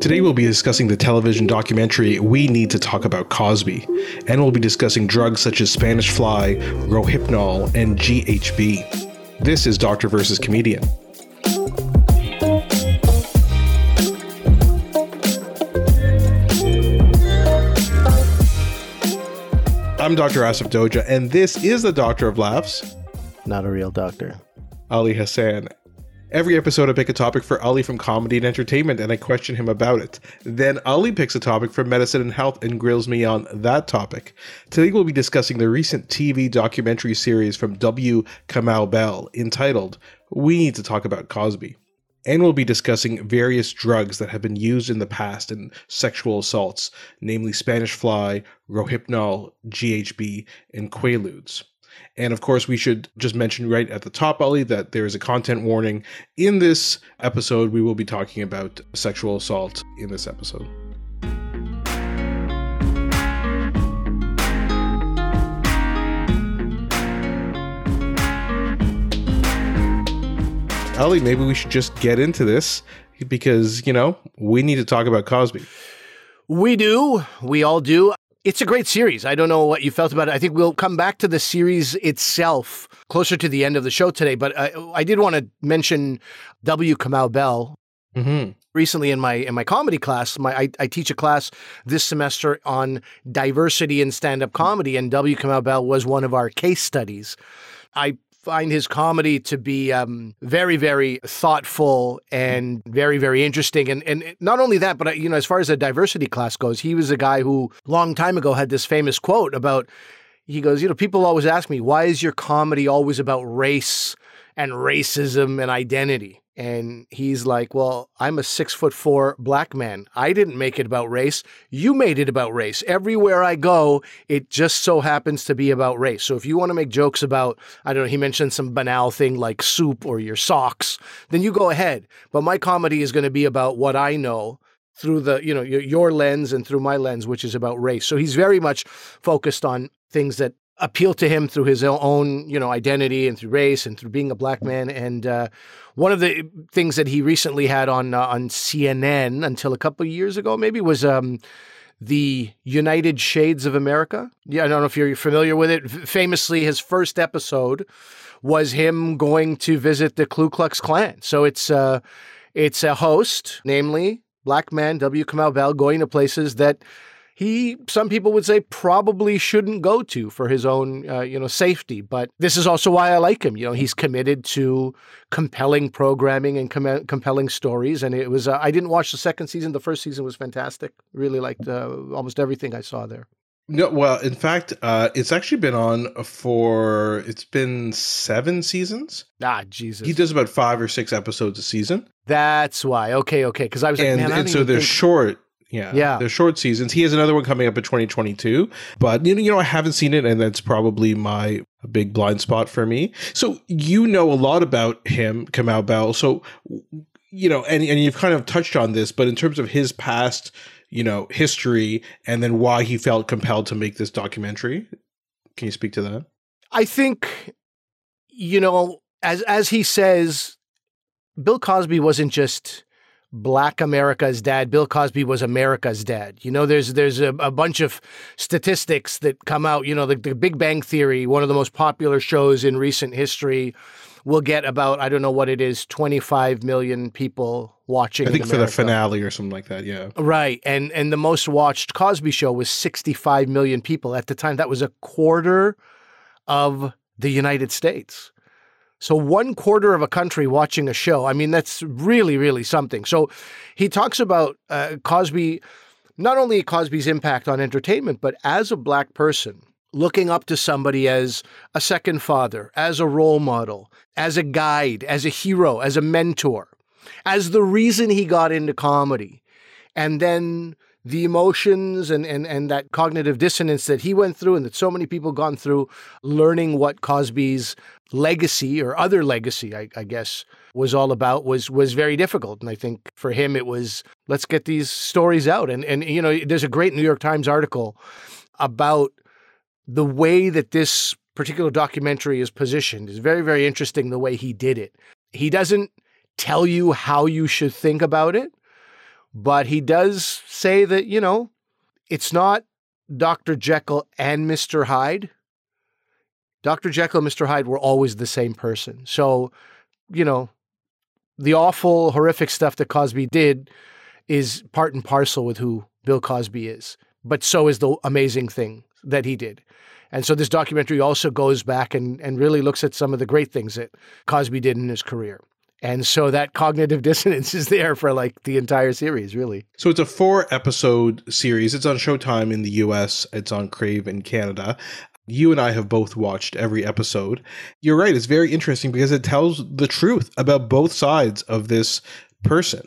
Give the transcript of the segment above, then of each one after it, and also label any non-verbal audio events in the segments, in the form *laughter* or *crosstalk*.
Today we'll be discussing the television documentary We Need to Talk About Cosby, and we'll be discussing drugs such as Spanish fly, Rohypnol, and GHB. This is Doctor versus Comedian. I'm Dr. Asif Doja, and this is the Doctor of Laughs, Not a real doctor. Ali Hassan. Every episode, I pick a topic for Ali from comedy and entertainment, and I question him about it. Then Ali picks a topic from medicine and health and grills me on that topic. Today, we'll be discussing the recent TV documentary series from W. Kamau Bell entitled We Need to Talk About Cosby. And we'll be discussing various drugs that have been used in the past in sexual assaults, namely Spanish fly, Rohypnol, GHB, and Quaaludes. And of course, we should just mention right at the top, Ali, that there is a content warning. In this episode, we will be talking about sexual assault in this episode. Ali, maybe we should just get into this because, you know, we need to talk about Cosby. We do. We all do. It's a great series. I don't know what you felt about it. I think we'll come back to the series itself closer to the end of the show today. But I, I did want to mention W. Kamau Bell. Mm-hmm. Recently, in my in my comedy class, my I, I teach a class this semester on diversity in stand up comedy, and W. Kamau Bell was one of our case studies. I find his comedy to be um, very, very thoughtful and very, very interesting. And and not only that, but you know, as far as a diversity class goes, he was a guy who long time ago had this famous quote about. He goes, you know, people always ask me, why is your comedy always about race and racism and identity? And he's like, Well, I'm a six foot four black man. I didn't make it about race. You made it about race. Everywhere I go, it just so happens to be about race. So if you want to make jokes about, I don't know, he mentioned some banal thing like soup or your socks, then you go ahead. But my comedy is going to be about what I know through the you know your lens and through my lens which is about race so he's very much focused on things that appeal to him through his own, you know, identity and through race and through being a black man. And uh, one of the things that he recently had on uh, on CNN until a couple of years ago, maybe, was um, the United Shades of America. Yeah, I don't know if you're familiar with it. Famously, his first episode was him going to visit the Ku Klux Klan. So it's uh, it's a host, namely black man W. Kamau Bell, going to places that he some people would say probably shouldn't go to for his own uh, you know safety but this is also why i like him you know he's committed to compelling programming and com- compelling stories and it was uh, i didn't watch the second season the first season was fantastic really liked uh, almost everything i saw there no, well, in fact, uh, it's actually been on for it's been seven seasons. Ah, Jesus! He does about five or six episodes a season. That's why. Okay, okay. Because I was like, and, and so they're think... short. Yeah, yeah. They're short seasons. He has another one coming up in 2022, but you know, you know, I haven't seen it, and that's probably my big blind spot for me. So you know a lot about him, Kamau Bell. So you know, and and you've kind of touched on this, but in terms of his past, you know, history, and then why he felt compelled to make this documentary, can you speak to that? I think, you know, as as he says, Bill Cosby wasn't just Black America's dad. Bill Cosby was America's dad. You know, there's there's a, a bunch of statistics that come out. You know, the, the Big Bang Theory, one of the most popular shows in recent history, will get about I don't know what it is, 25 million people watching. I think for the finale or something like that. Yeah. Right, and and the most watched Cosby Show was 65 million people at the time. That was a quarter of the United States. So, one quarter of a country watching a show. I mean, that's really, really something. So, he talks about uh, Cosby, not only Cosby's impact on entertainment, but as a black person, looking up to somebody as a second father, as a role model, as a guide, as a hero, as a mentor, as the reason he got into comedy. And then the emotions and, and, and that cognitive dissonance that he went through and that so many people gone through learning what Cosby's legacy or other legacy, I, I, guess, was all about was was very difficult. And I think for him it was let's get these stories out. And and you know, there's a great New York Times article about the way that this particular documentary is positioned. It's very, very interesting the way he did it. He doesn't tell you how you should think about it But he does say that, you know, it's not Dr. Jekyll and Mr. Hyde. Dr. Jekyll and Mr. Hyde were always the same person. So, you know, the awful, horrific stuff that Cosby did is part and parcel with who Bill Cosby is. But so is the amazing thing that he did. And so this documentary also goes back and, and really looks at some of the great things that Cosby did in his career. And so that cognitive *laughs* dissonance is there for like the entire series, really. So it's a four episode series. It's on Showtime in the US, it's on Crave in Canada. You and I have both watched every episode. You're right, it's very interesting because it tells the truth about both sides of this person.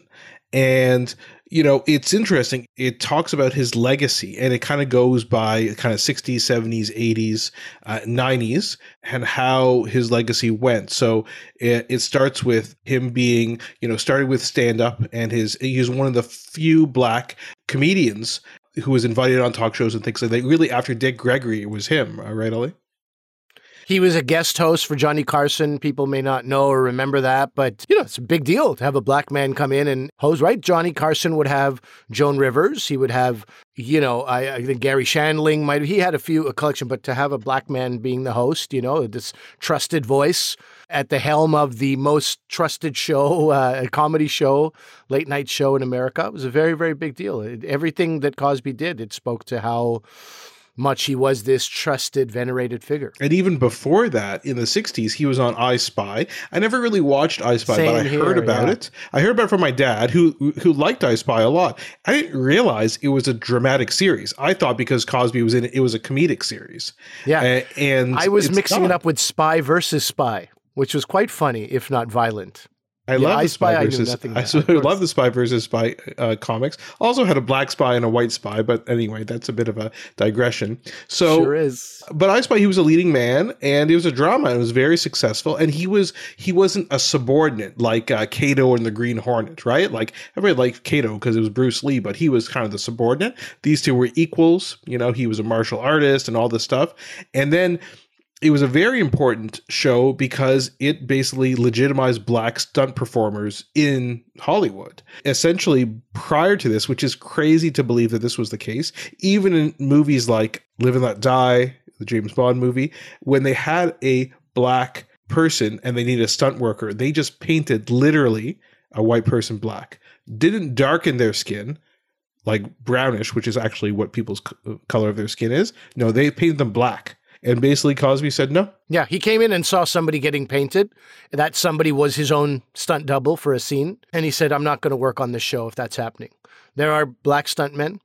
And you know, it's interesting. It talks about his legacy and it kind of goes by kind of 60s, 70s, 80s, uh, 90s and how his legacy went. So it, it starts with him being, you know, started with stand up and his, he was one of the few black comedians who was invited on talk shows and things like that. Really, after Dick Gregory, it was him, uh, right, Ali? He was a guest host for Johnny Carson. People may not know or remember that, but you know, it's a big deal to have a black man come in and host, right? Johnny Carson would have Joan Rivers. He would have, you know, I, I think Garry Shandling might he had a few a collection, but to have a black man being the host, you know, this trusted voice at the helm of the most trusted show, *laughs* uh, a comedy show, late night show in America, it was a very, very big deal. It, everything that Cosby did, it spoke to how much he was this trusted, venerated figure. And even before that, in the 60s, he was on I Spy. I never really watched I Spy, Same but I here, heard about yeah. it. I heard about it from my dad, who who liked I Spy a lot. I didn't realize it was a dramatic series. I thought because Cosby was in it, it was a comedic series. Yeah. Uh, and I was mixing not. it up with Spy versus Spy, which was quite funny, if not violent. I yeah, love the spy, spy versus. I, I love the spy versus spy uh, comics. Also had a black spy and a white spy, but anyway, that's a bit of a digression. So, sure is. But I Spy, he was a leading man, and it was a drama. and It was very successful, and he was he wasn't a subordinate like uh, Kato and the Green Hornet, right? Like everybody liked Kato because it was Bruce Lee, but he was kind of the subordinate. These two were equals. You know, he was a martial artist and all this stuff, and then it was a very important show because it basically legitimized black stunt performers in Hollywood. Essentially, prior to this, which is crazy to believe that this was the case, even in movies like Live and Let Die, the James Bond movie, when they had a black person and they needed a stunt worker, they just painted literally a white person black. Didn't darken their skin like brownish, which is actually what people's color of their skin is. No, they painted them black and basically, Cosby said no. Yeah, he came in and saw somebody getting painted. That somebody was his own stunt double for a scene. And he said, I'm not going to work on this show if that's happening. There are black stuntmen,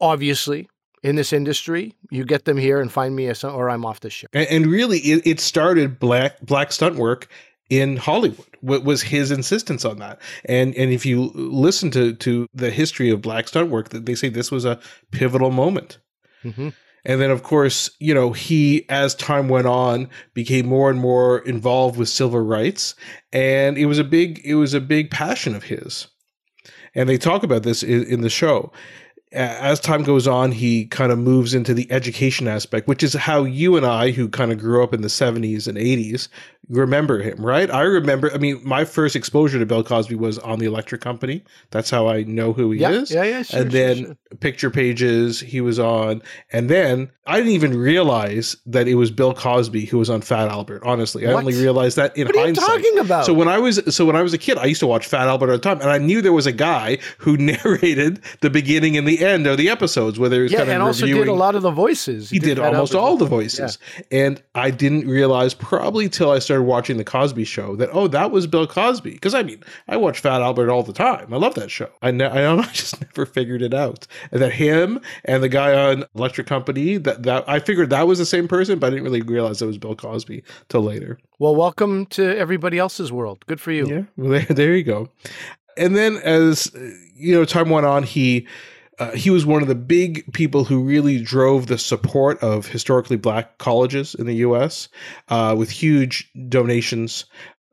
obviously, in this industry. You get them here and find me a or I'm off the show. And, and really, it, it started black black stunt work in Hollywood. What was his insistence on that? And and if you listen to to the history of black stunt work, they say this was a pivotal moment. Mm-hmm. And then, of course, you know, he, as time went on, became more and more involved with civil rights, and it was a big, it was a big passion of his. And they talk about this in, in the show. As time goes on, he kind of moves into the education aspect, which is how you and I, who kind of grew up in the 70s and 80s, remember him, right? I remember, I mean, my first exposure to Bill Cosby was on the Electric Company. That's how I know who he yeah, is. Yeah, yeah, sure, And then sure, sure. Picture Pages, he was on. And then I didn't even realize that it was Bill Cosby who was on Fat Albert. Honestly, what? I only realized that in what hindsight. What are you talking about? So when I was so when I was a kid, I used to watch Fat Albert all the time, and I knew there was a guy who *laughs* narrated the beginning and the end of the episodes, where there was yeah, kind of and also reviewing. did a lot of the voices. He, he did, did almost all the voices, yeah. and I didn't realize probably till I started watching the Cosby Show that oh that was Bill Cosby because I mean I watch Fat Albert all the time. I love that show. I ne- I, *laughs* I just never figured it out. And that him and the guy on Electric Company that that I figured that was the same person, but I didn't really realize it was Bill Cosby till later. Well, welcome to everybody else's world. Good for you. Yeah, well, there, there you go. And then as you know, time went on, he. Uh, he was one of the big people who really drove the support of historically black colleges in the U.S. Uh, with huge donations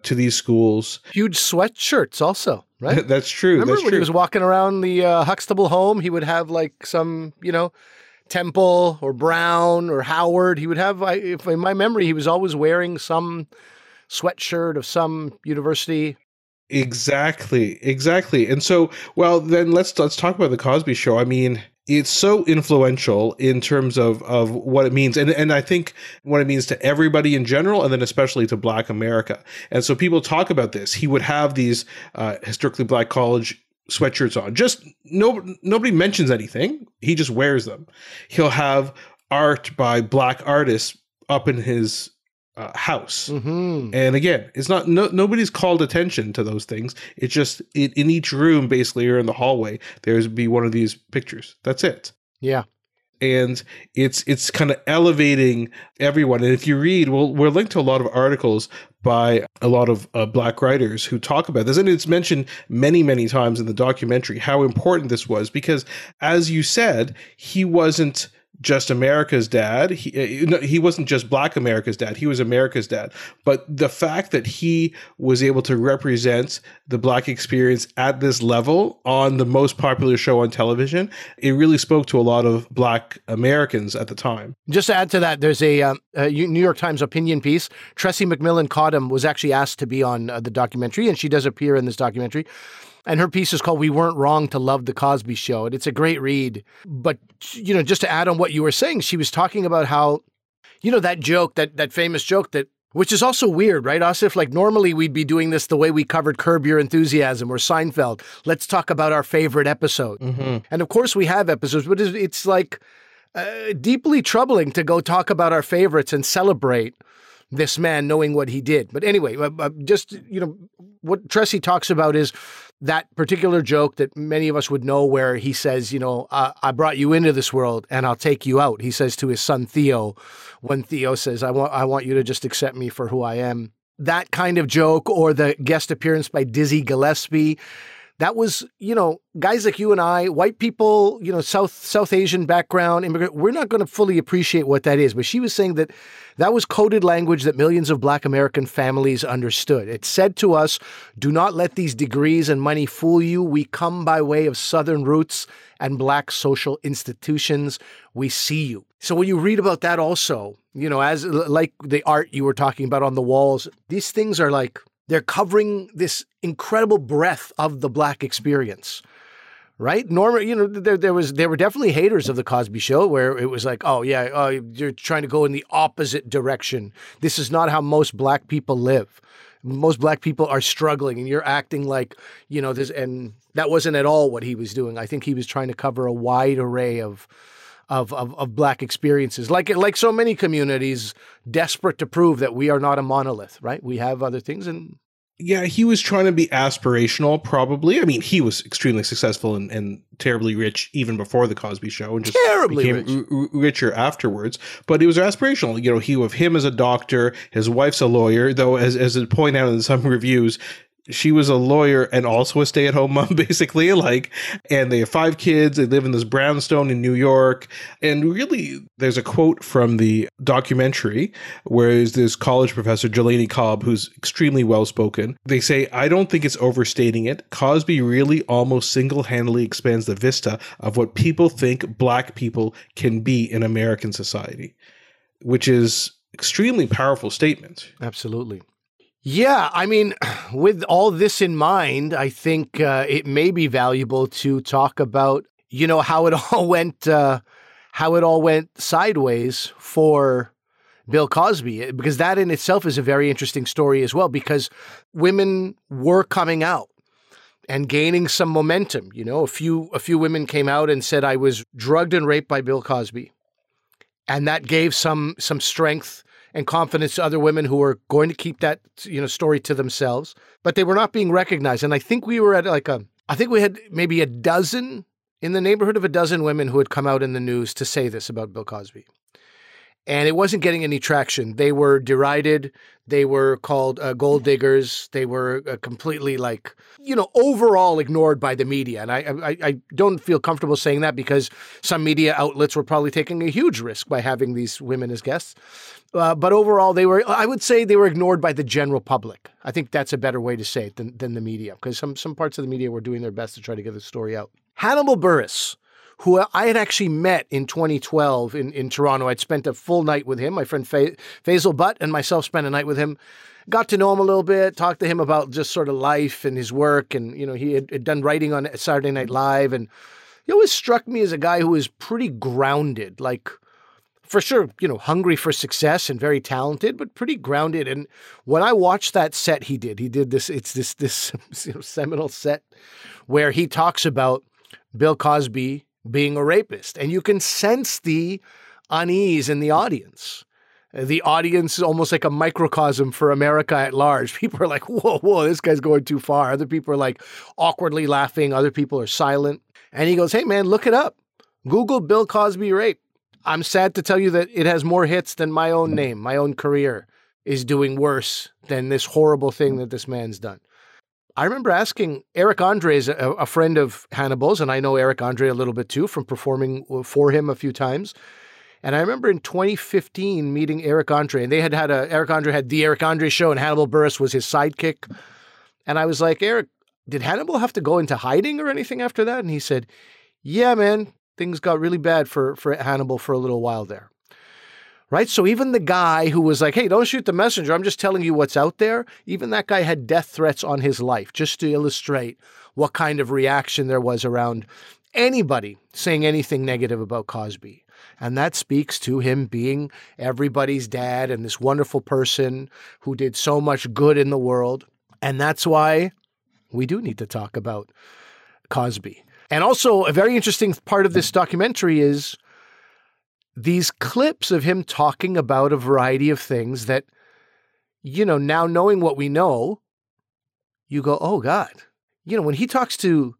to these schools. Huge sweatshirts, also, right? *laughs* That's true. Remember That's when true. he was walking around the uh, Huxtable home? He would have like some, you know, Temple or Brown or Howard. He would have, if in my memory, he was always wearing some sweatshirt of some university Exactly, exactly. And so, well, then let's let's talk about the Cosby Show. I mean, it's so influential in terms of of what it means, and and I think what it means to everybody in general, and then especially to Black America. And so, people talk about this. He would have these uh, historically black college sweatshirts on. Just no nobody mentions anything. He just wears them. He'll have art by black artists up in his uh, house. Mm-hmm. And again, it's not no, nobody's called attention to those things. It's just it, in each room, basically, or in the hallway, there's be one of these pictures. That's it. Yeah. And it's it's kind of elevating everyone. And if you read, we'll we're linked to a lot of articles by a lot of uh, black writers who talk about this, and it's mentioned many many times in the documentary how important this was because, as you said, he wasn't just America's dad. He uh, he wasn't just Black America's dad. He was America's dad. But the fact that he was able to represent the Black experience at this level on the most popular show on television, it really spoke to a lot of Black Americans at the time. Just to add to that, there's a, um, a New York Times opinion piece. Tressie McMillan Cottom was actually asked to be on uh, the documentary, and she does appear in this documentary. And her piece is called We Weren't Wrong to Love the Cosby Show. And it's a great read. But, you know, just to add on what you were saying, she was talking about how, you know, that joke, that, that famous joke that which is also weird, right, Asif? Like normally we'd be doing this the way we covered Curb Your Enthusiasm or Seinfeld. Let's talk about our favorite episode. Mm-hmm. And of course we have episodes, but it's like uh, deeply troubling to go talk about our favorites and celebrate this man knowing what he did. But anyway, uh, uh, just, you know, what Tressie talks about is that particular joke that many of us would know where he says, you know, uh, I brought you into this world and I'll take you out. He says to his son Theo when Theo says, I want I want you to just accept me for who I am. That kind of joke or the guest appearance by Dizzy Gillespie that was, you know, guys like you and I, white people, you know, South South Asian background, immigrant, we're not going to fully appreciate what that is. But she was saying that that was coded language that millions of black American families understood. It said to us, do not let these degrees and money fool you. We come by way of Southern roots and black social institutions. We see you. So when you read about that also, you know, as like the art you were talking about on the walls, these things are like they're covering this incredible breadth of the black experience. Right? Normal, you know, there, there was there were definitely haters of the Cosby show where it was like, oh yeah, oh, you're trying to go in the opposite direction. This is not how most black people live. Most black people are struggling and you're acting like, you know, this and that wasn't at all what he was doing. I think he was trying to cover a wide array of of, of, of black experiences. Like like so many communities, desperate to prove that we are not a monolith, right? We have other things and yeah, he was trying to be aspirational, probably. I mean, he was extremely successful and, and terribly rich even before the Cosby Show, and just terribly became rich. R- richer afterwards. But he was aspirational. You know, he of him as a doctor, his wife's a lawyer. Though, as as it point out in some *laughs* reviews, she was a lawyer and also a stay-at-home mom *laughs* basically like and they have five kids they live in this brownstone in new york and really there's a quote from the documentary where is this college professor jelani cobb who's extremely well spoken they say i don't think it's overstating it. Cosby really almost single-handedly expands the vista of what people think black people can be in american society which is extremely powerful statement. Absolutely yeah, I mean, *sighs* with all this in mind, I think uh, it may be valuable to talk about, you know, how it *laughs* all went, uh, how it all went sideways for Bill Cosby, eh, because that in itself is a very interesting story as well. Because women were coming out and gaining some momentum. You know, a few a few women came out and said I was drugged and raped by Bill Cosby, and that gave some some strength and confidence to other women who were going to keep that you know story to themselves, but they were not being recognized. And I think we were at like a, I think we had maybe a dozen in the neighborhood of a dozen women who had come out in the news to say this about Bill Cosby and it wasn't getting any traction. They were derided. They were called uh, gold diggers. They were uh, completely like, you know, overall ignored by the media. And I, I, I don't feel comfortable saying that because some media outlets were probably taking a huge risk by having these women as guests. Uh, but overall, they were, I would say they were ignored by the general public. I think that's a better way to say it than, than the media because some, some parts of the media were doing their best to try to get the story out. Hannibal Buress who I had actually met in 2012 in, in Toronto. I'd spent a full night with him. My friend Fa- Faisal Butt and myself spent a night with him. Got to know him a little bit, talked to him about just sort of life and his work. And, you know, he had, had done writing on Saturday Night Live. And he always struck me as a guy who was pretty grounded, like, for sure, you know, hungry for success and very talented, but pretty grounded. And when I watched that set he did, he did this, it's this, this *laughs* you know, seminal set where he talks about Bill Cosby being a rapist. And you can sense the unease in the audience. The audience is almost like a microcosm for America at large. *laughs* People are like, whoa, whoa, this guy's going too far. Other people are like awkwardly laughing. Other people are silent. And he goes, hey, man, look it up. Google Bill Cosby rape. I'm sad to tell you that it has more hits than my own name, my own career is doing worse than this horrible thing that this man's done. I remember asking Eric Andre is a, a, friend of Hannibal's, and I know Eric Andre a little bit too from performing for him a few times. And I remember in 2015 meeting Eric Andre, and they had had a Eric Andre had the Eric Andre show, and Hannibal Buress was his sidekick. And I was like, Eric, did Hannibal have to go into hiding or anything after that? And he said, Yeah, man, things got really bad for for Hannibal for a little while there right? So even the guy who was like, hey, don't shoot the messenger, I'm just telling you what's out there, even that guy had death threats on his life just to illustrate what kind of reaction there was around anybody saying anything negative about Cosby. And that speaks to him being everybody's dad and this wonderful person who did so much good in the world. And that's why we do need to talk about Cosby. And also, a very interesting part of this documentary is these clips of him talking about a variety of things that, you know, now knowing what we know, you go, oh God. You know, when he talks to,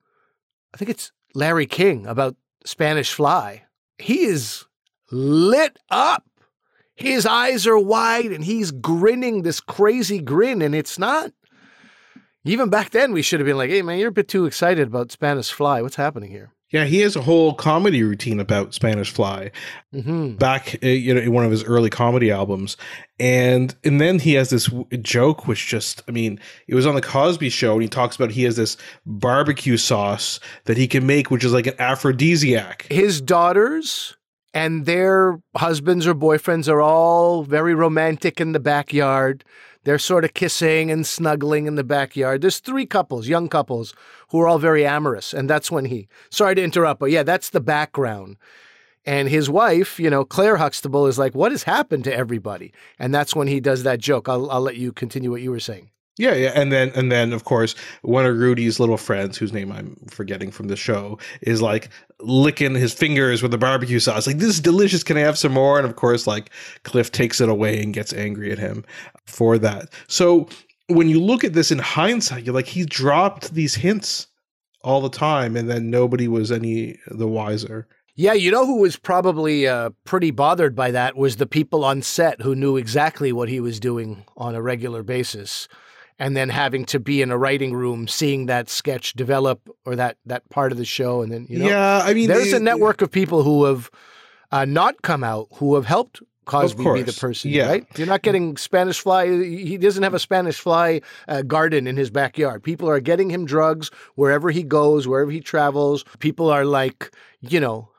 I think it's Larry King about Spanish Fly, he is lit up. His eyes are wide and he's grinning this crazy grin, and it's not. Even back then, we should have been like, hey, man, you're a bit too excited about Spanish Fly. What's happening here? Yeah, he has a whole comedy routine about Spanish Fly mm-hmm. back, uh, you know, in one of his early comedy albums, and and then he has this joke, which just, I mean, it was on the Cosby Show, and he talks about he has this barbecue sauce that he can make, which is like an aphrodisiac. His daughters and their husbands or boyfriends are all very romantic in the backyard. They're sort of kissing and snuggling in the backyard. There's three couples, young couples, who are all very amorous. And that's when he, sorry to interrupt, but yeah, that's the background. And his wife, you know, Claire Huxtable, is like, what has happened to everybody? And that's when he does that joke. I'll, I'll let you continue what you were saying. Yeah, yeah, and then and then of course one of Rudy's little friends, whose name I'm forgetting from the show, is like licking his fingers with the barbecue sauce. Like this is delicious. Can I have some more? And of course, like Cliff takes it away and gets angry at him for that. So when you look at this in hindsight, you're like he dropped these hints all the time, and then nobody was any the wiser. Yeah, you know who was probably uh, pretty bothered by that was the people on set who knew exactly what he was doing on a regular basis and then having to be in a writing room seeing that sketch develop or that that part of the show and then you know yeah i mean there's they, a network of people who have uh, not come out who have helped Cosby be the person, yeah. right? You're not getting Spanish fly. He doesn't have a Spanish fly uh, garden in his backyard. People are getting him drugs wherever he goes, wherever he travels. People are like, you know,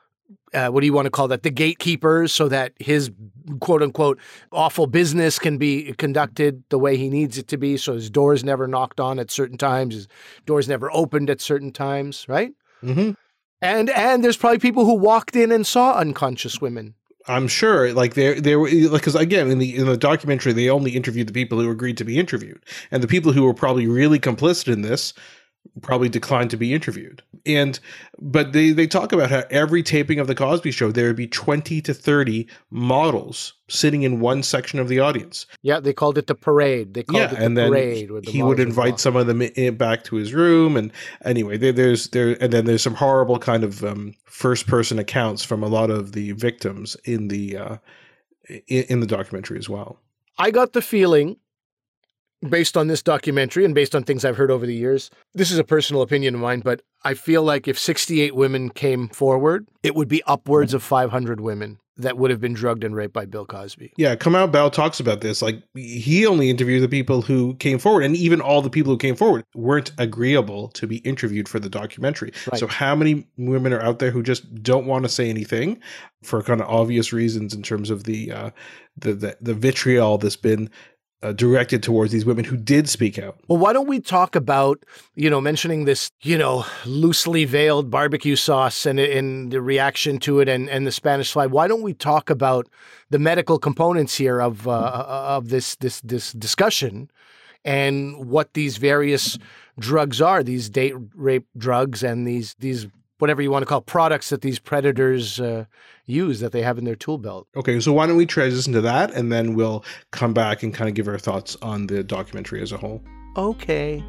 uh, what do you want to call that? The gatekeepers, so that his quote unquote awful business can be conducted the way he needs it to be. So his doors never knocked on at certain times, his doors never opened at certain times, right? Mm-hmm. And and there's probably people who walked in and saw unconscious women. I'm sure, like there, there, because again, in the in the documentary, they only interviewed the people who agreed to be interviewed, and the people who were probably really complicit in this probably declined to be interviewed. And but they they talk about how every taping of the Cosby show there would be 20 to 30 models sitting in one section of the audience. Yeah, they called it the parade. They called yeah, it the and then parade. The he would invite some of them in, back to his room and anyway, there, there's there and then there's some horrible kind of um, first person accounts from a lot of the victims in the uh, in, in the documentary as well. I got the feeling based on this documentary and based on things I've heard over the years, this is a personal opinion of mine, but I feel like if 68 women came forward, it would be upwards of 500 women that would have been drugged and raped by Bill Cosby. Yeah, Kamau Bell talks about this. Like he only interviewed the people who came forward, and even all the people who came forward weren't agreeable to be interviewed for the documentary. Right. So how many women are out there who just don't want to say anything for kind of obvious reasons in terms of the uh, the, the the vitriol that's been uh, directed towards these women who did speak out. Well, why don't we talk about, you know, mentioning this, you know, loosely veiled barbecue sauce and, and the reaction to it and, and the Spanish fly? Why don't we talk about the medical components here of uh, of this this this discussion and what these various drugs are, these date rape drugs and these these whatever you want to call products that these predators uh, use that they have in their tool belt. Okay, so why don't we transition to that and then we'll come back and kind of give our thoughts on the documentary as a whole. Okay.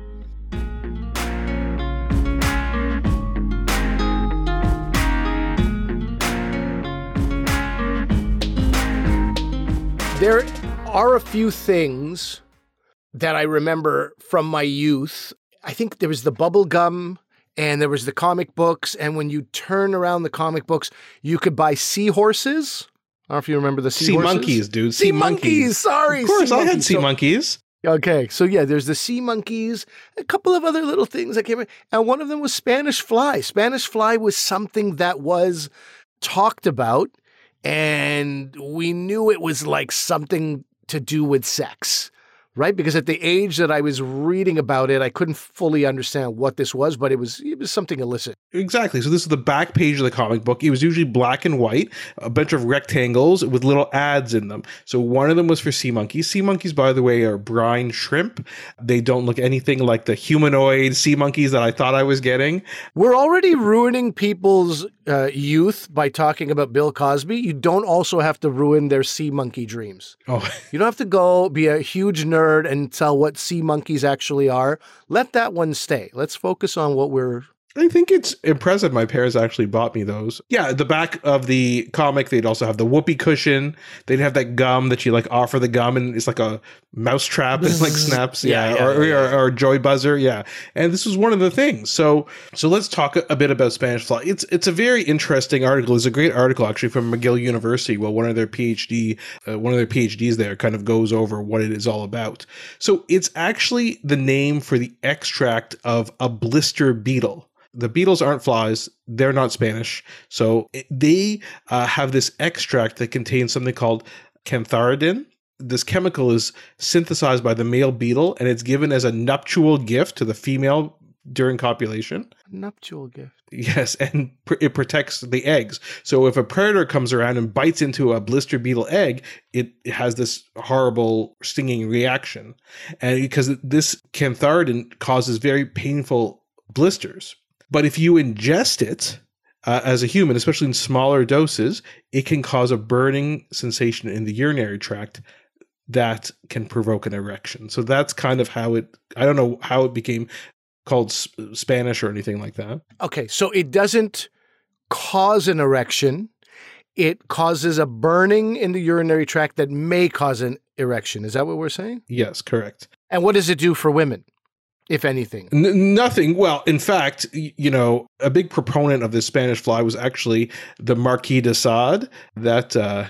There are a few things that I remember from my youth. I think there was the bubble gum and there was the comic books. And when you turn around the comic books, you could buy seahorses. I don't know if you remember the seahorses. sea monkeys, dude. Sea, sea monkeys. monkeys. Sorry, of course, I had sea so, monkeys. Okay, so yeah, there's the sea monkeys, a couple of other little things that came in, and one of them was Spanish fly. Spanish fly was something that was talked about, and we knew it was like something to do with sex right? Because at the age that I was reading about it, I couldn't fully understand what this was, but it was it was something illicit. Exactly. So this is the back page of the comic book. It was usually black and white, a bunch of rectangles with little ads in them. So one of them was for sea monkeys. Sea monkeys, by the way, are brine shrimp. They don't look anything like the humanoid sea monkeys that I thought I was getting. We're already ruining people's uh, youth by talking about Bill Cosby. You don't also have to ruin their sea monkey dreams. Oh, you don't have to go be a huge nerd nerd and tell what sea monkeys actually are. Let that one stay. Let's focus on what we're I think it's impressive. My parents actually bought me those. Yeah, the back of the comic, they'd also have the whoopee cushion. They'd have that gum that you like offer the gum, and it's like a mouse trap and like *laughs* snaps. Yeah, yeah, yeah, or, yeah. Or, or, joy buzzer. Yeah, and this was one of the things. So, so let's talk a, a bit about Spanish fly. It's it's a very interesting article. It's a great article actually from McGill University. Well, one of their PhD, uh, one of their PhDs there, kind of goes over what it is all about. So it's actually the name for the extract of a blister beetle the beetles aren't flies they're not spanish. So they uh, have this extract that contains something called cantharidin this chemical is synthesized by the male beetle and it's given as a nuptial gift to the female during copulation. Nuptial gift. Yes and pr- it protects the eggs. So if a predator comes around and bites into a blister beetle egg it, it has this horrible stinging reaction. And because this cantharidin causes very painful blisters but if you ingest it uh, as a human, especially in smaller doses, it can cause a burning sensation in the urinary tract that can provoke an erection. So that's kind of how it, I don't know how it became called sp- Spanish or anything like that. Okay. So it doesn't cause an erection. It causes a burning in the urinary tract that may cause an erection. Is that what we're saying? Yes, correct. And what does it do for women? If anything? N- nothing. Well, in fact, you know, a big proponent of the Spanish fly was actually the Marquis de Sade, that uh,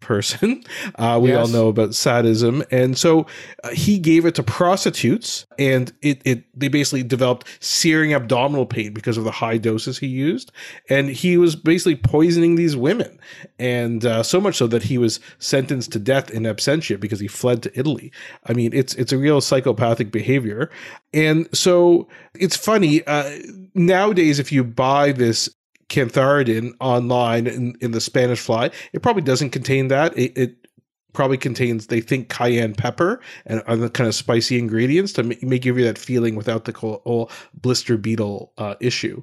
person. *laughs* Uh, we yes. all know about sadism, and so uh, he gave it to prostitutes, and it it they basically developed searing abdominal pain because of the high doses he used, and he was basically poisoning these women, and uh, so much so that he was sentenced to death in absentia because he fled to Italy. I mean, it's it's a real psychopathic behavior, and so it's funny uh, nowadays if you buy this cantharidin online in, in the Spanish fly. It probably doesn't contain that. It, it probably contains they think cayenne pepper and other kind of spicy ingredients to make, make give you that feeling without the whole blister beetle uh, issue.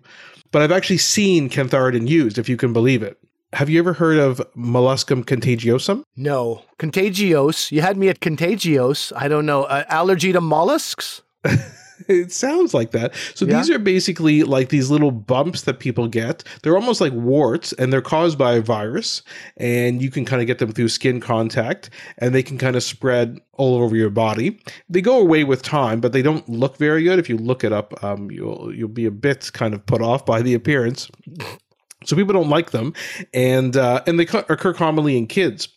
But I've actually seen cantharidin used, if you can believe it. Have you ever heard of molluscum contagiosum? No, contagios. You had me at contagios. I don't know. Uh, allergy to mollusks? *laughs* *laughs* It sounds like that. So Yeah. these are basically like these little bumps that people get. They're almost like warts and they're caused by a virus and you can kind of get them through skin contact and they can kind of spread all over your body. They go away with time, but they don't look very good. If you look it up, um, you'll you'll be a bit kind of put off by the appearance. So people don't like them, and uh, and they occur commonly in kids.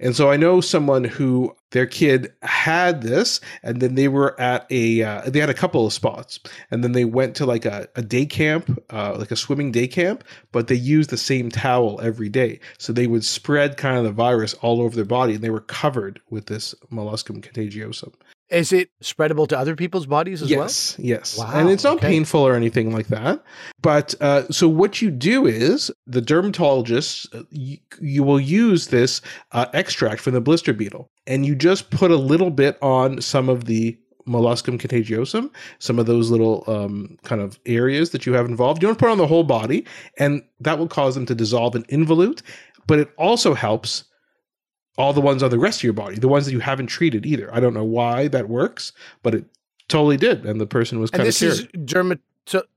And so I know someone who their kid had this, and then they were at a uh, they had a couple of spots, and then they went to like a, a day camp, uh, like a swimming day camp, but they used the same towel every day, so they would spread kind of the virus all over their body, and they were covered with this molluscum contagiosum. Is it spreadable to other people's bodies as well? yes, yes, Wow, and it's not okay. painful or anything like that. But uh, so what you do is the dermatologist uh, you, you will use this uh, extract from the blister beetle, and you just put a little bit on some of the molluscum contagiosum, some of those little um, kind of areas that you have involved. You don't put on the whole body, and that will cause them to dissolve and involute. But it also helps all the ones on the rest of your body, the ones that you haven't treated either. I don't know why that works, but it totally did, and the person was And kind of this cured. is dermat-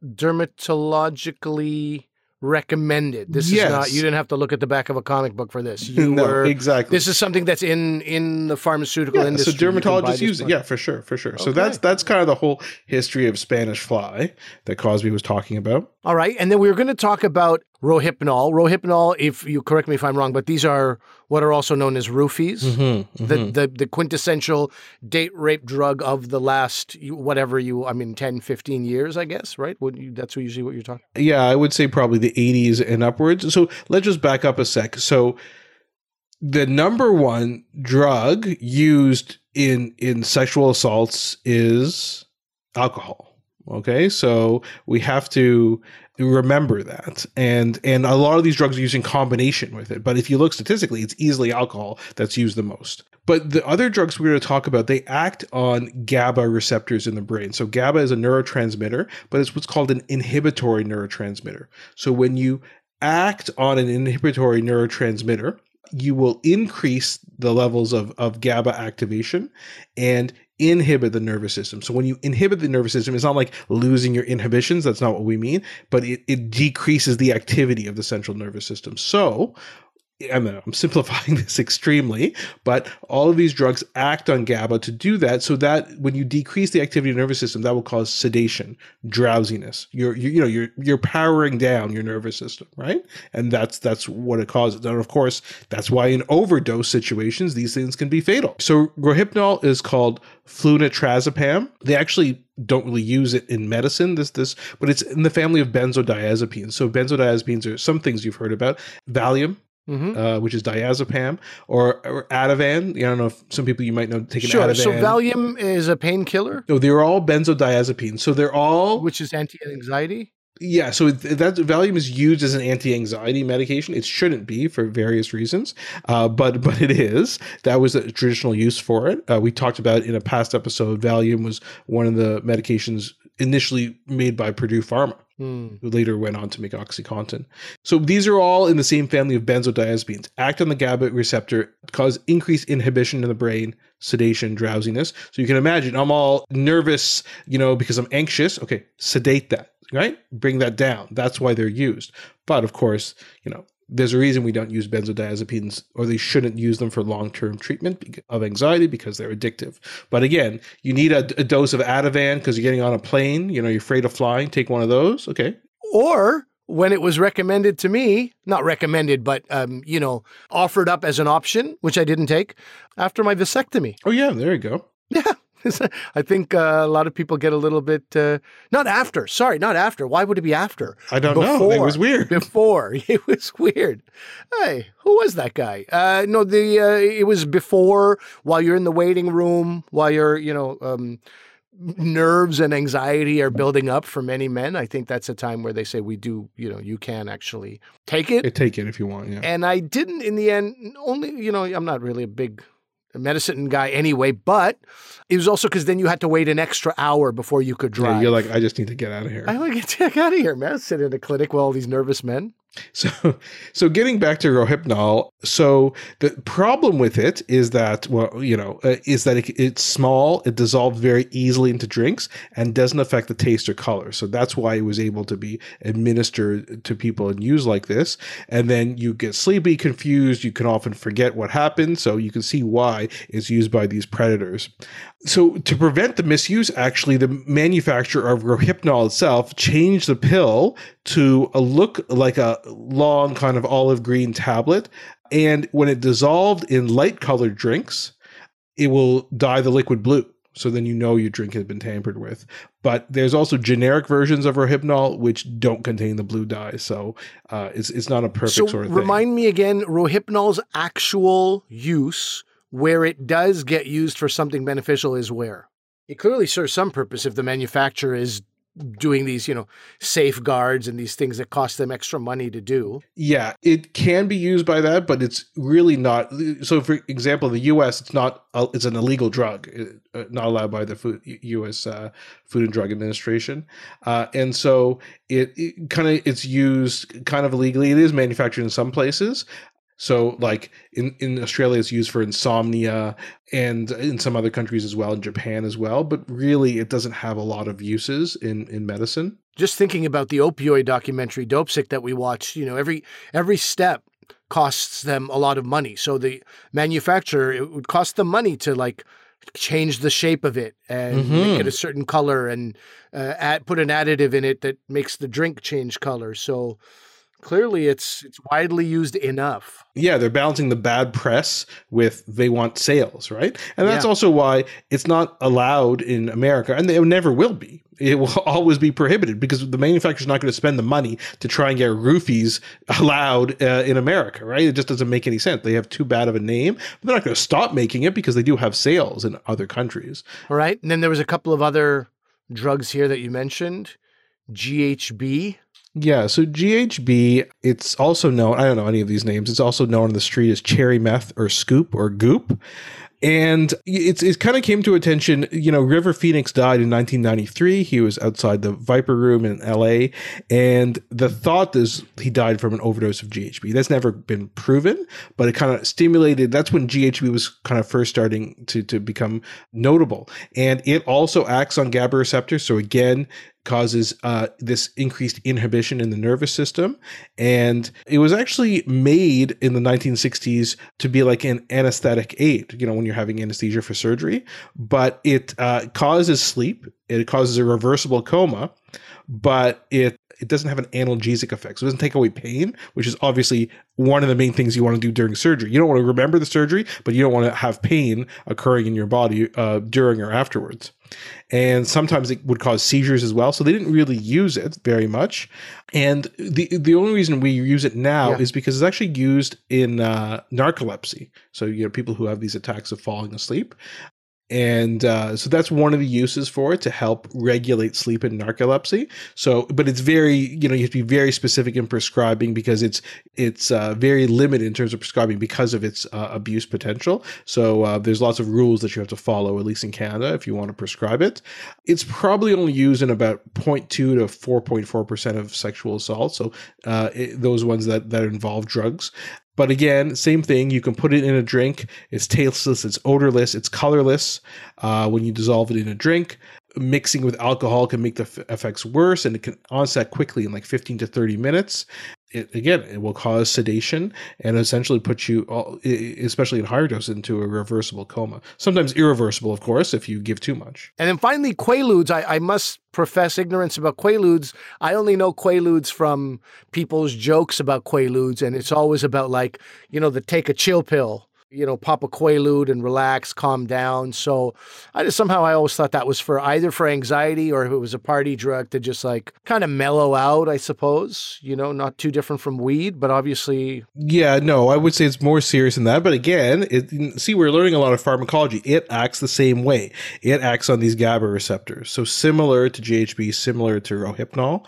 dermatologically recommended. This is not. You didn't have to look at the back of a comic book for this. *laughs* You no, were. exactly. This is something that's in in the pharmaceutical yeah, industry. so You can buy dermatologists use it. Yeah, for sure, for sure. So that's that's kind of the whole history of Spanish fly that Cosby was talking about. All right, and then we were going to talk about rohypnol. Rohypnol, if you correct me if I'm wrong, but these are what are also known as roofies. Mm-hmm, The, the the quintessential date rape drug of the last whatever you I mean 10 15 years I guess right Would you, that's usually what you're talking Yeah, I would say probably the 80s and upwards. So let's just back up a sec. So the number one drug used in in sexual assaults is alcohol. Okay, so we have to remember that, and and a lot of these drugs are used in combination with it. But if you look statistically, it's easily alcohol that's used the most. But the other drugs we're going to talk about, they act on GABA receptors in the brain. So GABA is a neurotransmitter, but it's what's called an inhibitory neurotransmitter. So when you act on an inhibitory neurotransmitter, you will increase the levels of, of GABA activation and inhibit the nervous system. So when you inhibit the nervous system, it's not like losing your inhibitions. That's not what we mean, but it, it decreases the activity of the central nervous system. So I mean, I'm simplifying *laughs* this extremely, but all of these drugs act on GABA to do that, so that when you decrease the activity of the nervous system, that will cause sedation, drowsiness. You're, you you know, you're you're powering down your nervous system, right? And that's that's what it causes. And of course, that's why in overdose situations, these things can be fatal. So rohypnol is called flunitrazepam. They actually don't really use it in medicine this this but it's in the family of benzodiazepines so benzodiazepines are some things you've heard about valium hmm uh, which is diazepam, or, or Ativan. I don't know if some people you might know take an Sure. Ativan. So Valium is a painkiller, No, they're all benzodiazepines. So they're all which is anti-anxiety. yeah. So that Valium is used as an anti-anxiety medication. It shouldn't be for various reasons, uh, but but it is. That was a traditional use for it. Uh, we talked about in a past episode. Valium was one of the medications initially made by Purdue Pharma Hmm. who later went on to make OxyContin. So these are all in the same family of benzodiazepines. Act on the GABA receptor, cause increased inhibition in the brain, sedation, drowsiness. So you can imagine I'm all nervous, you know, because I'm anxious. Okay, sedate that, right? Bring that down. That's why they're used. But of course, you know, there's a reason we don't use benzodiazepines or they shouldn't use them for long-term treatment of anxiety because they're addictive. But again, you need a, a dose of Ativan because you're getting on a plane, you know, you're afraid of flying, take one of those. Okay. Or when it was recommended to me, not recommended, but um, you know, offered up as an option, which I didn't take after my vasectomy. Oh yeah, there you go. Yeah. *laughs* I think uh, a lot of people get a little bit uh, not after. Sorry, not after. Why would it be after? I don't know. It was weird. *laughs* Before *laughs* it was weird. Hey, who was that guy? Uh, no, the uh, it was before while you're in the waiting room, while you're you know um, nerves and anxiety are building up for many men. I think that's a time where they say we do you know you can actually take it. Take it if you want. Yeah. And I didn't in the end. Only you know I'm not really a big medicine guy anyway, but it was also because then you had to wait an extra hour before you could Yeah, drive. you're like, I just need to get out of here. I want *laughs* to get the heck out of here, man. Sit in a clinic with all these nervous men. So, *laughs* so getting back to Rohypnol, so the problem with it is that, well, you know, uh, is that it, it's small, it dissolves very easily into drinks, and doesn't affect the taste or color. So that's why it was able to be administered to people and used like this. And then you get sleepy, confused. You can often forget what happened. So you can see why it's used by these predators. So to prevent the misuse, actually, the manufacturer of Rohypnol itself changed the pill to a look like a long kind of olive green tablet. And when it dissolved in light colored drinks, it will dye the liquid blue. So then you know your drink has been tampered with. But there's also generic versions of Rohypnol which don't contain the blue dye. So uh, it's, it's not a perfect so sort of thing. Remind me again, Rohypnol's actual use where it does get used for something beneficial is where? It clearly serves some purpose if the manufacturer is doing these, you know, safeguards and these things that cost them extra money to do. Yeah, it can be used by that, but it's really not. So, for example, the U.S. it's not it's an illegal drug, uh, not allowed by the food, U.S. Uh, Food and Drug Administration, uh, and so it, it kind of it's used kind of illegally. It is manufactured in some places, so, like in, in Australia, it's used for insomnia and in some other countries as well, in Japan as well. But really, it doesn't have a lot of uses in, in medicine. Just thinking about the opioid documentary Dopesick that we watched, you know, every every step costs them a lot of money. So the manufacturer, it would cost them money to like change the shape of it and mm-hmm. make it a certain color and uh, add, put an additive in it that makes the drink change color. So clearly it's it's widely used enough. Yeah, they're balancing the bad press with they want sales, right? And that's yeah. also why it's not allowed in America, and it never will be. It will *laughs* always be prohibited because the manufacturer's not going to spend the money to try and get roofies *laughs* allowed uh, in America, right? It just doesn't make any sense. They have too bad of a name, but they're not going to stop making it because they do have sales in other countries. All right, and then there was a couple of other drugs here that you mentioned, GHB. Yeah, so GHB, it's also known, I don't know any of these names, it's also known on the street as cherry meth or scoop or goop. And it's it kind of came to attention. You know, River Phoenix died in 1993. He was outside the Viper Room in L.A. And the thought is he died from an overdose of GHB. That's never been proven, but it kind of stimulated. That's when GHB was kind of first starting to to become notable. And it also acts on GABA receptors. So again, causes uh, this increased inhibition in the nervous system. And it was actually made in the 1960s to be like an anesthetic aid, you know, when you're having anesthesia for surgery. But it uh, causes sleep, it causes a reversible coma, but it it doesn't have an analgesic effect. So it doesn't take away pain, which is obviously one of the main things you want to do during surgery. You don't want to remember the surgery, but you don't want to have pain occurring in your body uh, during or afterwards. And sometimes it would cause seizures as well. So they didn't really use it very much. And the the only reason we use it now yeah. is because it's actually used in uh, narcolepsy. So you know people who have these attacks of falling asleep and uh, so that's one of the uses for it to help regulate sleep in narcolepsy. So but it's very you know you have to be very specific in prescribing because it's it's uh, very limited in terms of prescribing because of its uh, abuse potential. So uh, there's lots of rules that you have to follow at least in canada if you want to prescribe it. It's probably only used in about 0.2 to 4.4% of sexual assault. So uh, it, those ones that that involve drugs but again, same thing. You can put it in a drink. It's tasteless, it's odorless, it's colorless uh, when you dissolve it in a drink. Mixing with alcohol can make the f- effects worse, and it can onset quickly in like 15 to 30 minutes it, again, it will cause sedation and essentially put you, especially in higher doses, into a reversible coma. Sometimes irreversible, of course, if you give too much. And then finally, Quaaludes. I, I must profess ignorance about Quaaludes. I only know Quaaludes from people's jokes about Quaaludes, and it's always about like, you know, the take a chill pill you know, pop a Quaalude and relax, calm down. So I just somehow I always thought that was for either for anxiety or if it was a party drug to just like kind of mellow out, I suppose. You know, not too different from weed, but obviously. Yeah, no, I would say it's more serious than that. But again, it, see, we're learning a lot of pharmacology. It acts the same way. It acts on these GABA receptors. So similar to GHB, similar to Rohypnol.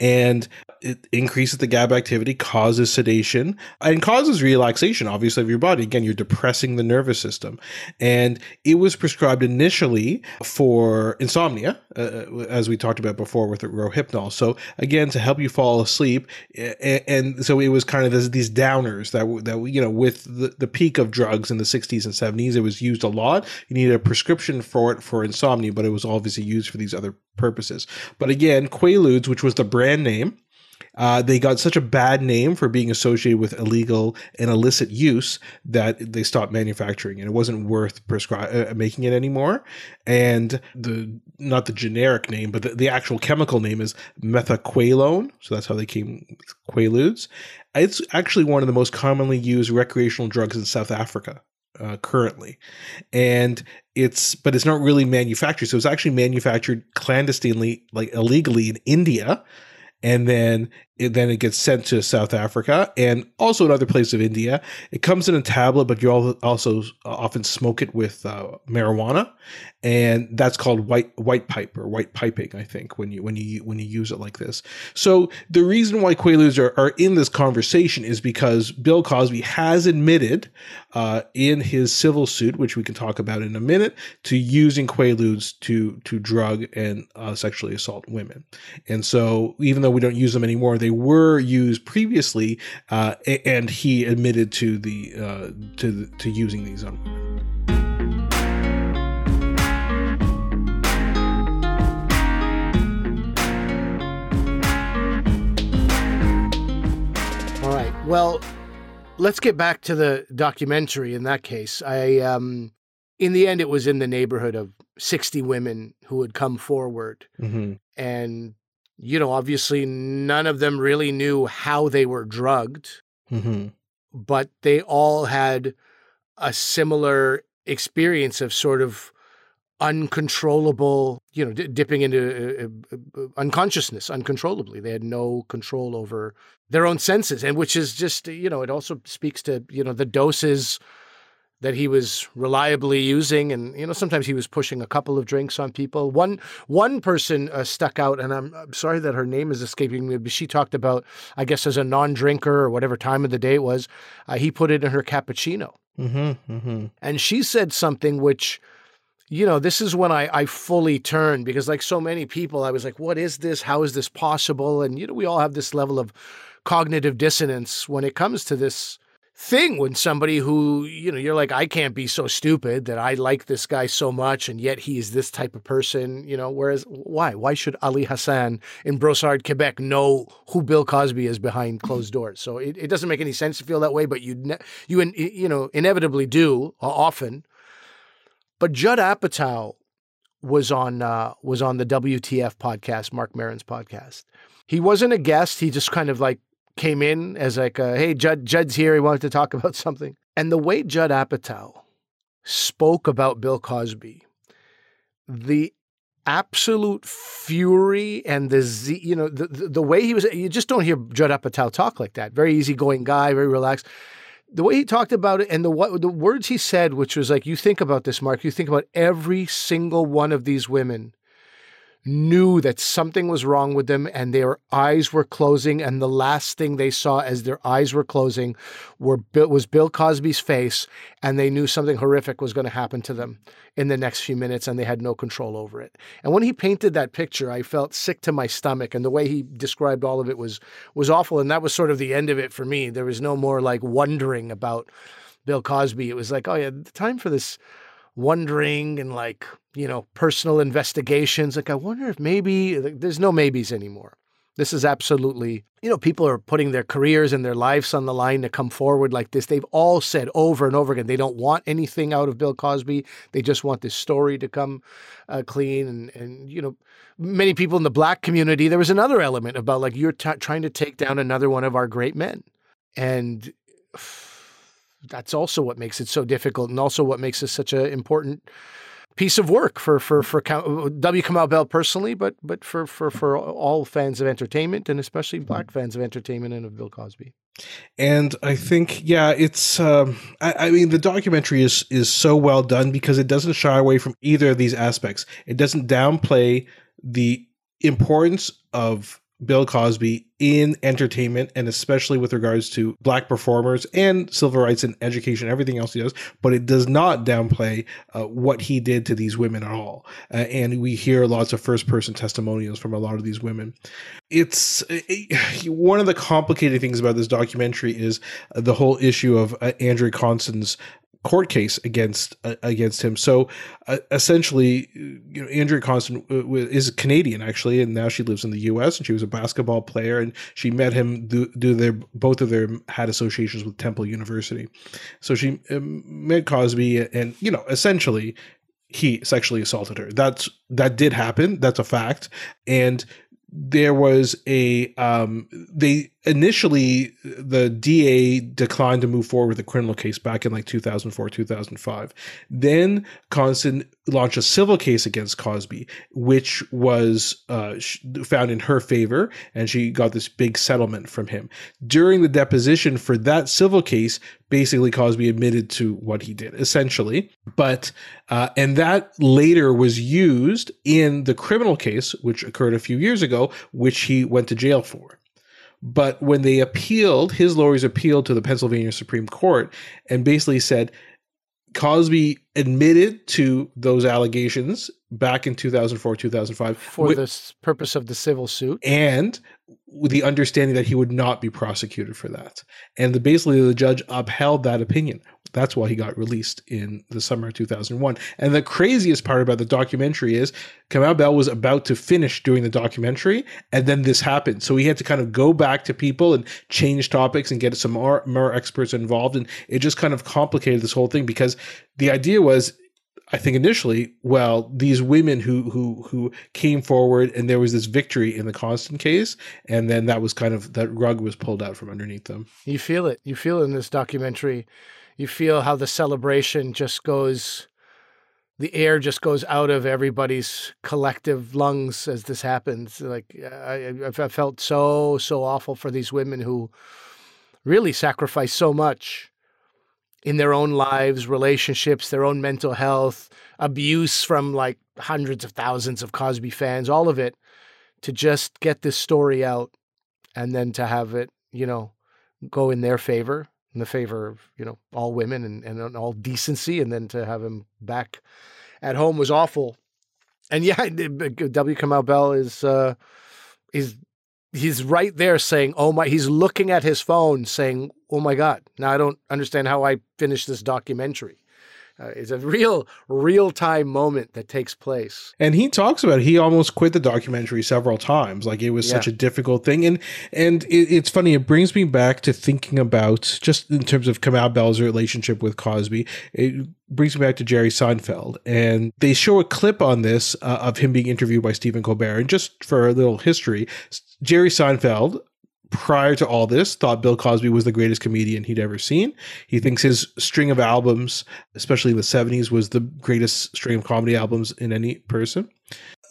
And it increases the GABA activity, causes sedation, and causes relaxation, obviously, of your body. Again, you're depressing the nervous system. And it was prescribed initially for insomnia, uh, uh as we talked about before with Rohypnol. So, again, to help you fall asleep. And, so it was kind of this, these downers that, that, you know, with the, the peak of drugs in the 60s and 70s, it was used a lot. You needed a prescription for it for insomnia, but it was obviously used for these other purposes. But again, Quaaludes, which was the brand name, uh, they got such a bad name for being associated with illegal and illicit use that they stopped manufacturing, and it wasn't worth prescri- uh, making it anymore. And the not the generic name, but the, the actual chemical name is methaqualone. So that's how they came with Quaaludes. It's actually one of the most commonly used recreational drugs in South Africa. Uh, currently, and it's but it's not really manufactured. So it's actually manufactured clandestinely, like illegally in India, and then it, then it gets sent to South Africa and also in other places of India. It comes in a tablet, but you also often smoke it with uh, marijuana, and that's called white white pipe or white piping. I think when you when you when you use it like this. So the reason why Quaaludes are, are in this conversation is because Bill Cosby has admitted uh, in his civil suit, which we can talk about in a minute, to using Quaaludes to to drug and uh, sexually assault women. And so even though we don't use them anymore, they were used previously, uh, and he admitted to the uh, to to using these on women. All right. Well, let's get back to the documentary. In that case, I um, in the end, it was in the neighborhood of sixty women who had come forward, mm-hmm. and you know, obviously, none of them really knew how they were drugged, mm-hmm. but they all had a similar experience of sort of uncontrollable, you know, d- dipping into uh, uh, uh, unconsciousness uncontrollably. They had no control over their own senses, and which is just, you know, it also speaks to, you know, the doses that he was reliably using and you know sometimes he was pushing a couple of drinks on people one one person uh, stuck out and I'm, I'm, sorry that her name is escaping me but she talked about i guess as a non-drinker or whatever time of the day it was uh, he put it in her cappuccino mm-hmm, mm-hmm. and she said something which you know, this is when I, I fully turned because, like so many people, I was like, what is this? How is this possible? And, you know, we all have this level of cognitive dissonance when it comes to this thing when somebody who, you know, you're like, I can't be so stupid that I like this guy so much and yet he is this type of person, you know. Whereas, why? Why should Ali Hassan in Brossard, Quebec know who Bill Cosby is behind closed *laughs* doors? So it, it doesn't make any sense to feel that way, but you, ne- you, you know, inevitably do often but Judd Apatow was on uh, was on the WTF podcast, Marc Maron's podcast. He wasn't a guest. He just kind of like came in as like, a, "Hey, Judd, Judd's here. He wanted to talk about something." And the way Judd Apatow spoke about Bill Cosby, the absolute fury and the z, you know the, the, the way he was. You just don't hear Judd Apatow talk like that. Very easygoing guy, very relaxed the way he talked about it and the what the words he said, which was like, you think about this, Mark. You think about every single one of these women knew that something was wrong with them and their eyes were closing and the last thing they saw as their eyes were closing were was Bill Cosby's face and they knew something horrific was going to happen to them in the next few minutes and they had no control over it. And when he painted that picture I felt sick to my stomach and the way he described all of it was was awful and that was sort of the end of it for me. There was no more like wondering about Bill Cosby. It was like, oh yeah, the time for this wondering and like, you know, personal investigations. Like, I wonder if maybe there's no maybes anymore. This is absolutely, you know, people are putting their careers and their lives on the line to come forward like this. They've all said over and over again they don't want anything out of Bill Cosby. They just want this story to come uh, clean. And, and, you know, many people in the black community, there was another element about like you're t- trying to take down another one of our great men. And *sighs* that's also what makes it so difficult, and also what makes this such an important piece of work for for for W. Kamau Bell personally, but but for for for all fans of entertainment, and especially black fans of entertainment and of Bill Cosby. And I think, yeah, it's. Um, I, I, mean, the documentary is is so well done because it doesn't shy away from either of these aspects. It doesn't downplay the importance of Bill Cosby in entertainment and especially with regards to black performers and civil rights and education, everything else he does, but it does not downplay uh, what he did to these women at all. Uh, and we hear lots of first person testimonials from a lot of these women. It's it, one of the complicated things about this documentary is the whole issue of uh, Andrea Constand's court case against uh, against him. So uh, essentially, you know, Andrea Constand uh, is Canadian actually, and now she lives in the U.S. and she was a basketball player, and she met him do, do their both of them had associations with Temple University. So she um, met Cosby, and you know, essentially. He sexually assaulted her. That's that did happen. That's a fact. And there was a um, they initially the DA declined to move forward with the criminal case back in like 2004 2005 then Constand launched a civil case against Cosby which was uh, found in her favor and she got this big settlement from him. During the deposition for that civil case basically Cosby admitted to what he did essentially. But uh, and that later was used in the criminal case which occurred a few years ago which he went to jail for but when they appealed, his lawyers appealed to the Pennsylvania Supreme Court and basically said Cosby admitted to those allegations back in 2004, 2005. For with, the purpose of the civil suit. And with the understanding that he would not be prosecuted for that. And the, basically, the judge upheld that opinion. That's why he got released in the summer of 2001. And the craziest part about the documentary is Kamau Bell was about to finish doing the documentary, and then this happened. So he had to kind of go back to people and change topics and get some more, more experts involved. And it just kind of complicated this whole thing because the idea was I think initially, well, these women who who who came forward and there was this victory in the Constand case, and then that was kind of that rug was pulled out from underneath them. You feel it. You feel it in this documentary you feel how the celebration just goes the air just goes out of everybody's collective lungs as this happens. Like I, I felt so so awful for these women who really sacrifice so much in their own lives relationships their own mental health abuse from like hundreds of thousands of Cosby fans all of it to just get this story out and then to have it you know go in their favor in the favor of you know all women and, and all decency, and then to have him back at home was awful. And yeah, *laughs* W. Kamau Bell is uh, is he's right there saying, "Oh my," he's looking at his phone saying, "Oh my God!" Now I don't understand how I finished this documentary. Uh, it's a real real time moment that takes place. And he talks about it. he almost quit the documentary several times. Like it was yeah. such a difficult thing. And and it, it's funny. It brings me back to thinking about just in terms of Kamau Bell's relationship with Cosby. It brings me back to Jerry Seinfeld, and they show a clip on this uh, of him being interviewed by Stephen Colbert. And just for a little history, Jerry Seinfeld prior to all this, thought Bill Cosby was the greatest comedian he'd ever seen. He thinks his string of albums, especially in the 70s, was the greatest string of comedy albums in any person.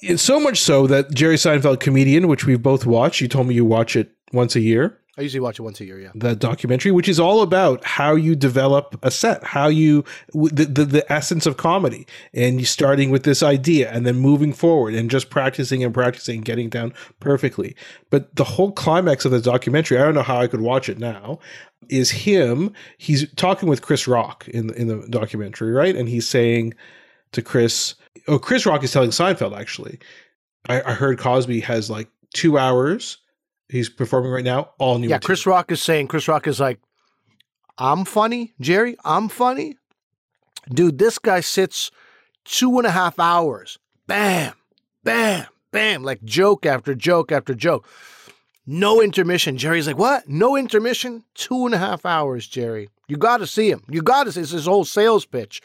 It's so much so that Jerry Seinfeld comedian, which we've both watched, you told me you watch it once a year. I usually watch it once a year. Yeah, the documentary, which is all about how you develop a set, how you the, the the essence of comedy, and you starting with this idea and then moving forward and just practicing and practicing, getting down perfectly. But the whole climax of the documentary, I don't know how I could watch it now, is him. He's talking with Chris Rock in the, in the documentary, right? And he's saying to Chris, oh, Chris Rock is telling Seinfeld actually. I, I heard Cosby has like two hours he's performing right now, all new. Yeah, material. Chris Rock is saying, Chris Rock is like, I'm funny, Jerry, I'm funny. Dude, this guy sits two and a half hours, bam, bam, bam, like joke after joke after joke. No intermission. Jerry's like, what? No intermission? Two and a half hours, Jerry. You got to see him. You got to see. It's his whole sales pitch.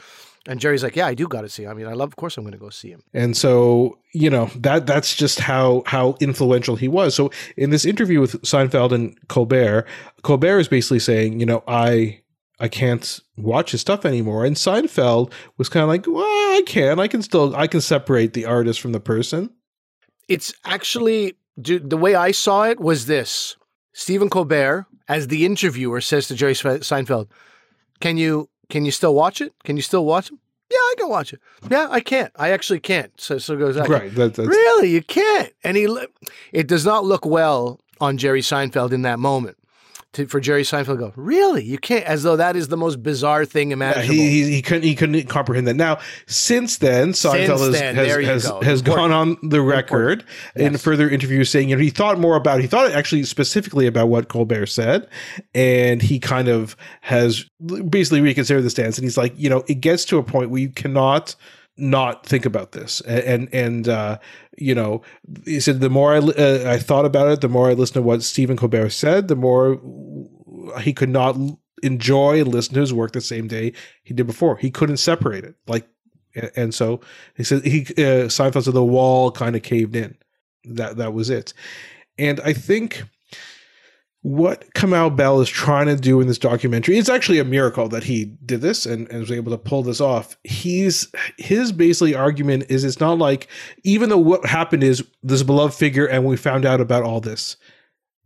And Jerry's like, yeah, I do got to see. Him. I mean, I love. Of course, I'm going to go see him. And so, you know, that that's just how how influential he was. So in this interview with Seinfeld and Colbert, Colbert is basically saying, you know, I I can't watch his stuff anymore. And Seinfeld was kind of like, well, I can. I can still I can separate the artist from the person. It's actually the way I saw it was this: Stephen Colbert, as the interviewer, says to Jerry Seinfeld, "Can you can you still watch it? Can you still watch him? Yeah, I can watch it. Yeah, I can't. I actually can't. So so goes that. Right. That, that's, Really, you can't. And he, it does not look well on Jerry Seinfeld in that moment. To, for Jerry Seinfeld to go, really, you can't, as though that is the most bizarre thing Yeah, imaginable. he, he he couldn't he couldn't comprehend that. Now, since then, Seinfeld has then, has, has, go. has gone on the record in further interviews saying you know he thought more about he thought actually specifically about what Colbert said, and he kind of has basically reconsidered the stance, and he's like you know it gets to a point where you cannot not think about this and and, uh, you know he said the more I uh, I thought about it, the more I listened to what Stephen Colbert said, the more he could not enjoy and listen to his work the same day he did before. He couldn't separate it. Like, and so he said he uh, Seinfeld said the wall kind of caved in. That that was it. And I think what Kamau Bell is trying to do in this documentary, it's actually a miracle that he did this and, and was able to pull this off. He's his basically argument is it's not like even though what happened is this beloved figure and we found out about all this,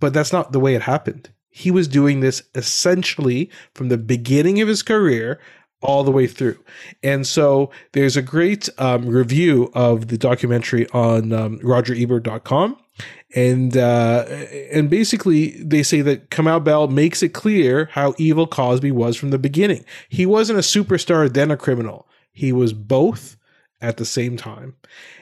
but that's not the way it happened. He was doing this essentially from the beginning of his career all the way through. And so there's a great um, review of the documentary on um, RogerEbert.com. And uh, and basically, they say that Kamau Bell makes it clear how evil Cosby was from the beginning. He wasn't a superstar, then a criminal. He was both at the same time.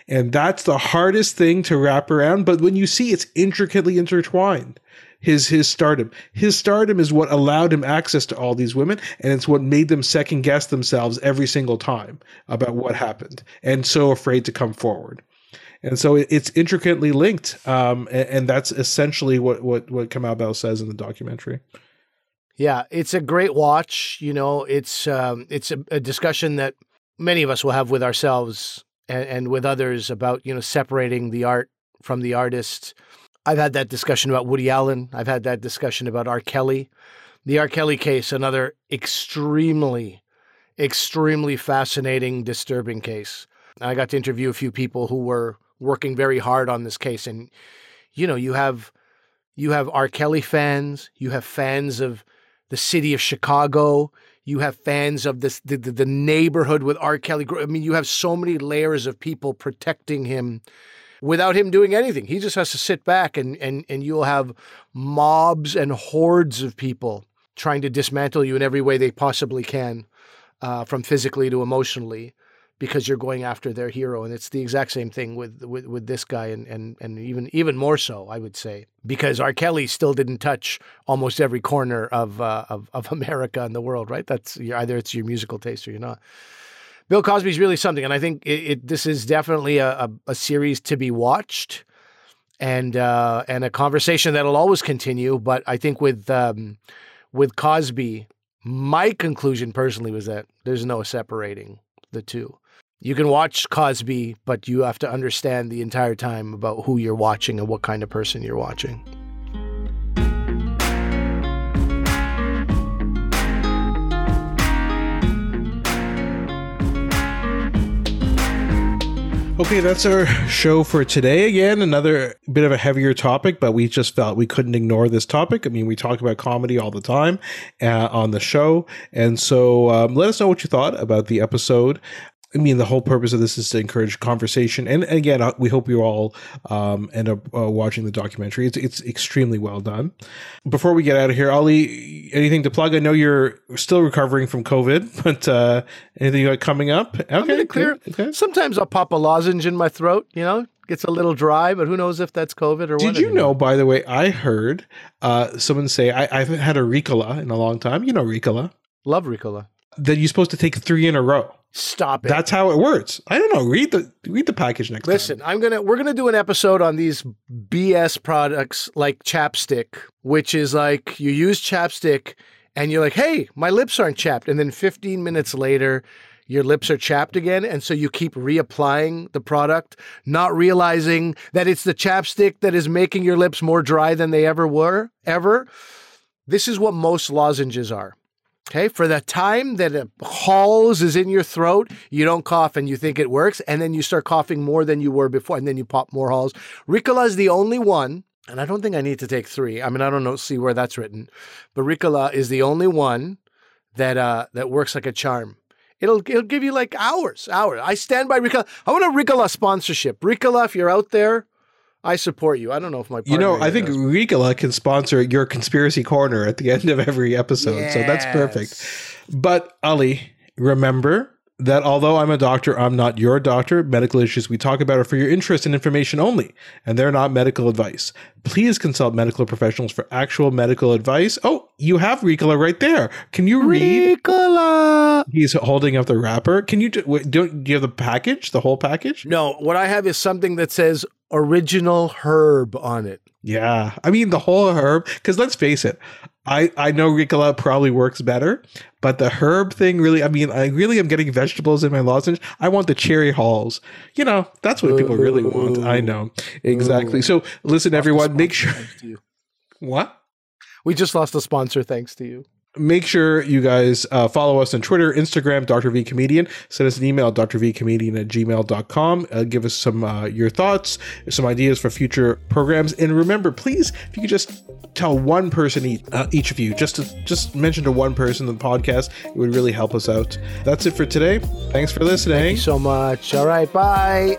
And that's the hardest thing to wrap around. But when you see it's intricately intertwined, his his stardom. His stardom is what allowed him access to all these women, and it's what made them second guess themselves every single time about what happened, and so afraid to come forward. And so it, it's intricately linked, um, and, and that's essentially what what what Kamau Bell says in the documentary. Yeah, it's a great watch. You know, it's um, it's a, a discussion that many of us will have with ourselves and, and with others about you know separating the art from the artist. I've had that discussion about Woody Allen. I've had that discussion about R. Kelly. The R. Kelly case, another extremely, extremely fascinating, disturbing case. I got to interview a few people who were working very hard on this case, and you know, you have you have R. Kelly fans, you have fans of the city of Chicago, you have fans of this the, the, the neighborhood with R. Kelly. I mean, you have so many layers of people protecting him without him doing anything. He just has to sit back and and and you'll have mobs and hordes of people trying to dismantle you in every way they possibly can, uh, from physically to emotionally, because you're going after their hero. And it's the exact same thing with with, with this guy, and, and and even even more so, I would say, because R. Kelly still didn't touch almost every corner of uh, of of *laughs* America and the world. Right? That's either it's your musical taste or you're not. Bill Cosby's really something, and I think it, it this is definitely a, a, a series to be watched, and uh, and a conversation that'll always continue. But I think with um, with Cosby, my conclusion personally was that there's no separating the two. You can watch Cosby, but you have to understand the entire time about who you're watching and what kind of person you're watching. Okay, that's our show for today. Again, another bit of a heavier topic, but we just felt we couldn't ignore this topic. I mean, we talk about comedy all the time uh, on the show. And so um, let us know what you thought about the episode. I mean, the whole purpose of this is to encourage conversation. And again, uh, we hope you all um, end up uh, watching the documentary. It's, it's extremely well done. Before we get out of here, Ali, anything to plug? I know you're still recovering from COVID, *laughs* but uh, anything you got coming up? Okay, clear. Okay. Sometimes I'll pop a lozenge in my throat. You know, gets a little dry, but who knows if that's COVID or what? Did you know, by the way, I heard uh, someone say, I, I haven't had a Ricola in a long time. You know Ricola. Love Ricola. That you're supposed to take three in a row. Stop it. That's how it works. I don't know. Read the read the package next Listen, time. I'm gonna we're gonna do an episode on these BS products like chapstick, which is like you use chapstick and you're like, hey, my lips aren't chapped, and then 15 minutes later. Your lips are chapped again, and so you keep reapplying the product, not realizing that it's the chapstick that is making your lips more dry than they ever were, ever. This is what most lozenges are. Okay, for the time that it Halls is in your throat, you don't cough and you think it works, and then you start coughing more than you were before, and then you pop more Halls. Ricola is the only one, and I don't think I need to take three. I mean, I don't know, see where that's written, but Ricola is the only one that uh, that works like a charm. It'll it'll give you like hours, hours. I stand by Ricola. I want a Ricola sponsorship. Ricola, if you're out there, I support you. I don't know if my You know, I think does. Ricola can sponsor your conspiracy corner at the end of every episode, so that's perfect. But Ali, remember that although I'm a doctor, I'm not your doctor. Medical issues we talk about are for your interest and information only, and they're not medical advice. Please consult medical professionals for actual medical advice. Oh, you have Ricola right there. Can you read? Ricola. He's holding up the wrapper. Can you do, do you have the package, the whole package? No, what I have is something that says original herb on it. Yeah, I mean the whole herb. Because let's face it, I I know Ricola probably works better, but the herb thing really. I mean, I really am getting vegetables in my lozenge. I want the cherry Halls. You know, that's what people really want. I know exactly. So listen, everyone, make sure to you. *laughs* what. We just lost a sponsor thanks to you. Make sure you guys uh, follow us on Twitter, Instagram, Dr. V Comedian. Send us an email, drvcomedian at gmail.com. Uh, give us some uh, your thoughts, some ideas for future programs. And remember, please, if you could just tell one person each, uh, each of you, just to just mention to one person the podcast, it would really help us out. That's it for today. Thanks for listening. Thank you so much. All right, bye.